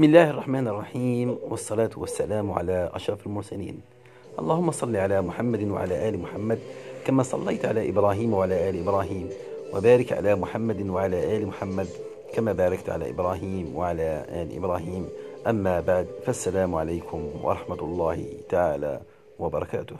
بسم الله الرحمن الرحيم والصلاة والسلام على أشرف المرسلين. اللهم صل على محمد وعلى آل محمد كما صليت على إبراهيم وعلى آل إبراهيم وبارك على محمد وعلى آل محمد كما باركت على إبراهيم وعلى آل إبراهيم. أما بعد فالسلام عليكم ورحمة الله تعالى وبركاته.